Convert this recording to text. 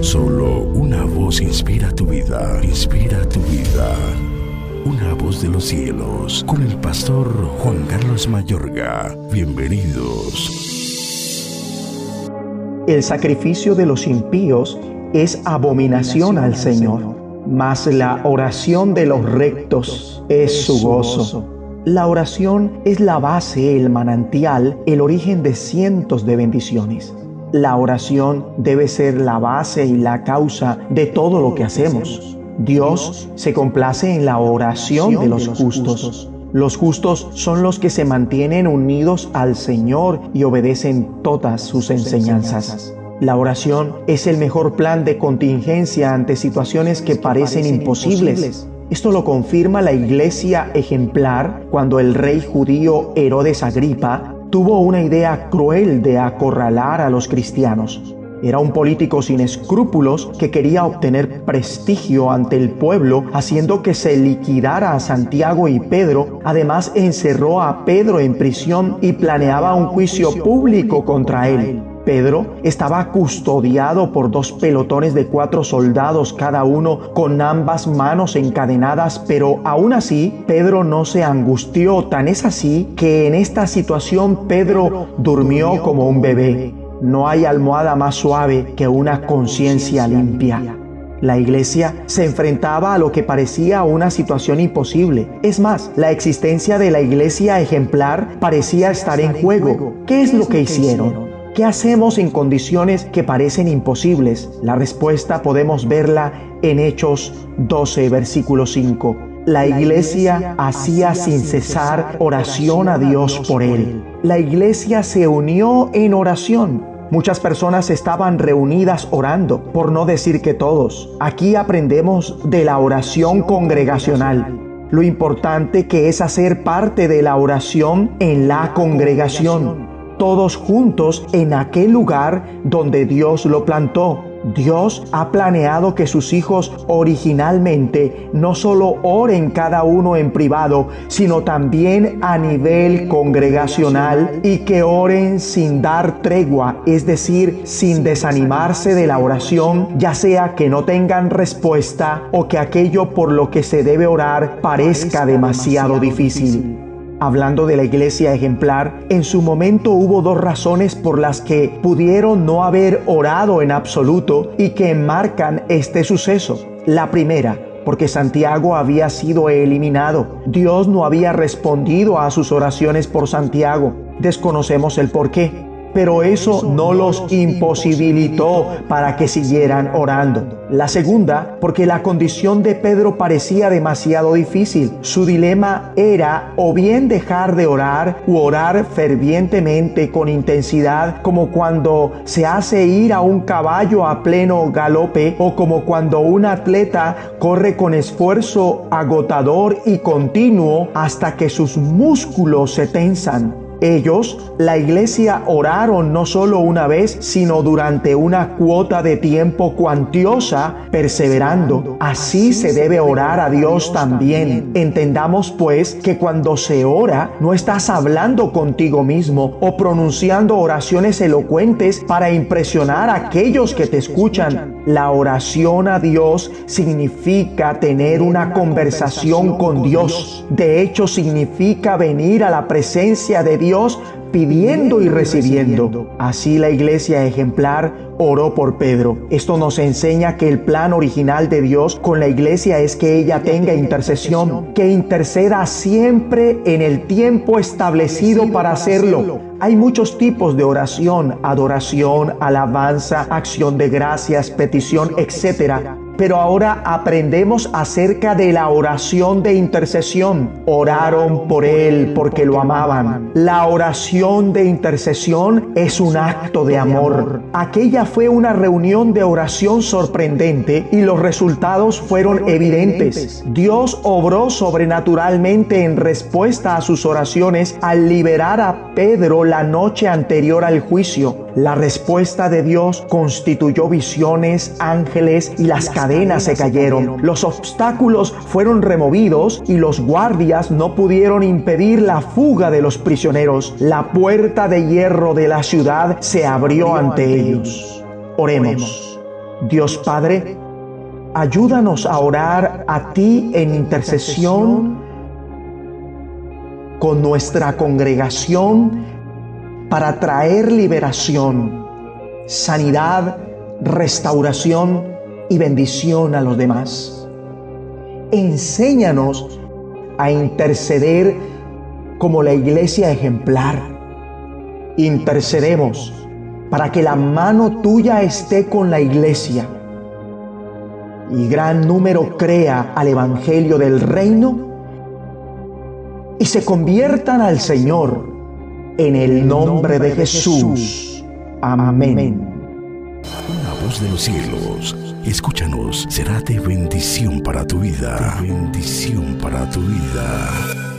Solo una voz inspira tu vida, inspira tu vida. Una voz de los cielos, con el pastor Juan Carlos Mayorga. Bienvenidos. El sacrificio de los impíos es abominación al Señor, mas la oración de los rectos es su gozo. La oración es la base, el manantial, el origen de cientos de bendiciones. La oración debe ser la base y la causa de todo lo que hacemos. Dios se complace en la oración de los justos. Los justos son los que se mantienen unidos al Señor y obedecen todas sus enseñanzas. La oración es el mejor plan de contingencia ante situaciones que parecen imposibles. Esto lo confirma la iglesia ejemplar cuando el rey judío Herodes Agripa tuvo una idea cruel de acorralar a los cristianos. Era un político sin escrúpulos que quería obtener prestigio ante el pueblo, haciendo que se liquidara a Santiago y Pedro. Además, encerró a Pedro en prisión y planeaba un juicio público contra él. Pedro estaba custodiado por dos pelotones de cuatro soldados cada uno con ambas manos encadenadas, pero aún así Pedro no se angustió. Tan es así que en esta situación Pedro durmió como un bebé. No hay almohada más suave que una conciencia limpia. La iglesia se enfrentaba a lo que parecía una situación imposible. Es más, la existencia de la iglesia ejemplar parecía estar en juego. ¿Qué es lo que hicieron? ¿Qué hacemos en condiciones que parecen imposibles? La respuesta podemos verla en Hechos 12, versículo 5. La iglesia hacía sin cesar oración a Dios por él. La iglesia se unió en oración. Muchas personas estaban reunidas orando, por no decir que todos. Aquí aprendemos de la oración congregacional. Lo importante que es hacer parte de la oración en la congregación todos juntos en aquel lugar donde Dios lo plantó. Dios ha planeado que sus hijos originalmente no solo oren cada uno en privado, sino también a nivel congregacional y que oren sin dar tregua, es decir, sin desanimarse de la oración, ya sea que no tengan respuesta o que aquello por lo que se debe orar parezca demasiado difícil. Hablando de la iglesia ejemplar, en su momento hubo dos razones por las que pudieron no haber orado en absoluto y que enmarcan este suceso. La primera, porque Santiago había sido eliminado. Dios no había respondido a sus oraciones por Santiago. Desconocemos el por qué pero eso no los imposibilitó para que siguieran orando. La segunda, porque la condición de Pedro parecía demasiado difícil. Su dilema era o bien dejar de orar u orar fervientemente con intensidad como cuando se hace ir a un caballo a pleno galope o como cuando un atleta corre con esfuerzo agotador y continuo hasta que sus músculos se tensan. Ellos, la iglesia, oraron no solo una vez, sino durante una cuota de tiempo cuantiosa, perseverando. Así se debe orar a Dios también. Entendamos pues que cuando se ora, no estás hablando contigo mismo o pronunciando oraciones elocuentes para impresionar a aquellos que te escuchan. La oración a Dios significa tener una conversación con Dios. De hecho, significa venir a la presencia de Dios Dios pidiendo y recibiendo. Así la iglesia ejemplar oró por Pedro. Esto nos enseña que el plan original de Dios con la iglesia es que ella tenga intercesión, que interceda siempre en el tiempo establecido para hacerlo. Hay muchos tipos de oración, adoración, alabanza, acción de gracias, petición, etcétera pero ahora aprendemos acerca de la oración de intercesión. Oraron por él porque lo amaban. La oración de intercesión es un acto de amor. Aquella fue una reunión de oración sorprendente y los resultados fueron evidentes. Dios obró sobrenaturalmente en respuesta a sus oraciones al liberar a Pedro la noche anterior al juicio. La respuesta de Dios constituyó visiones, ángeles y las cadenas se cayeron. Los obstáculos fueron removidos y los guardias no pudieron impedir la fuga de los prisioneros. La puerta de hierro de la ciudad se abrió ante ellos. Oremos. Dios Padre, ayúdanos a orar a ti en intercesión con nuestra congregación para traer liberación, sanidad, restauración y bendición a los demás. Enséñanos a interceder como la iglesia ejemplar. Intercedemos para que la mano tuya esté con la iglesia y gran número crea al Evangelio del Reino y se conviertan al Señor en el nombre de Jesús. Amén. Una voz de los cielos, escúchanos, será de bendición para tu vida. bendición para tu vida.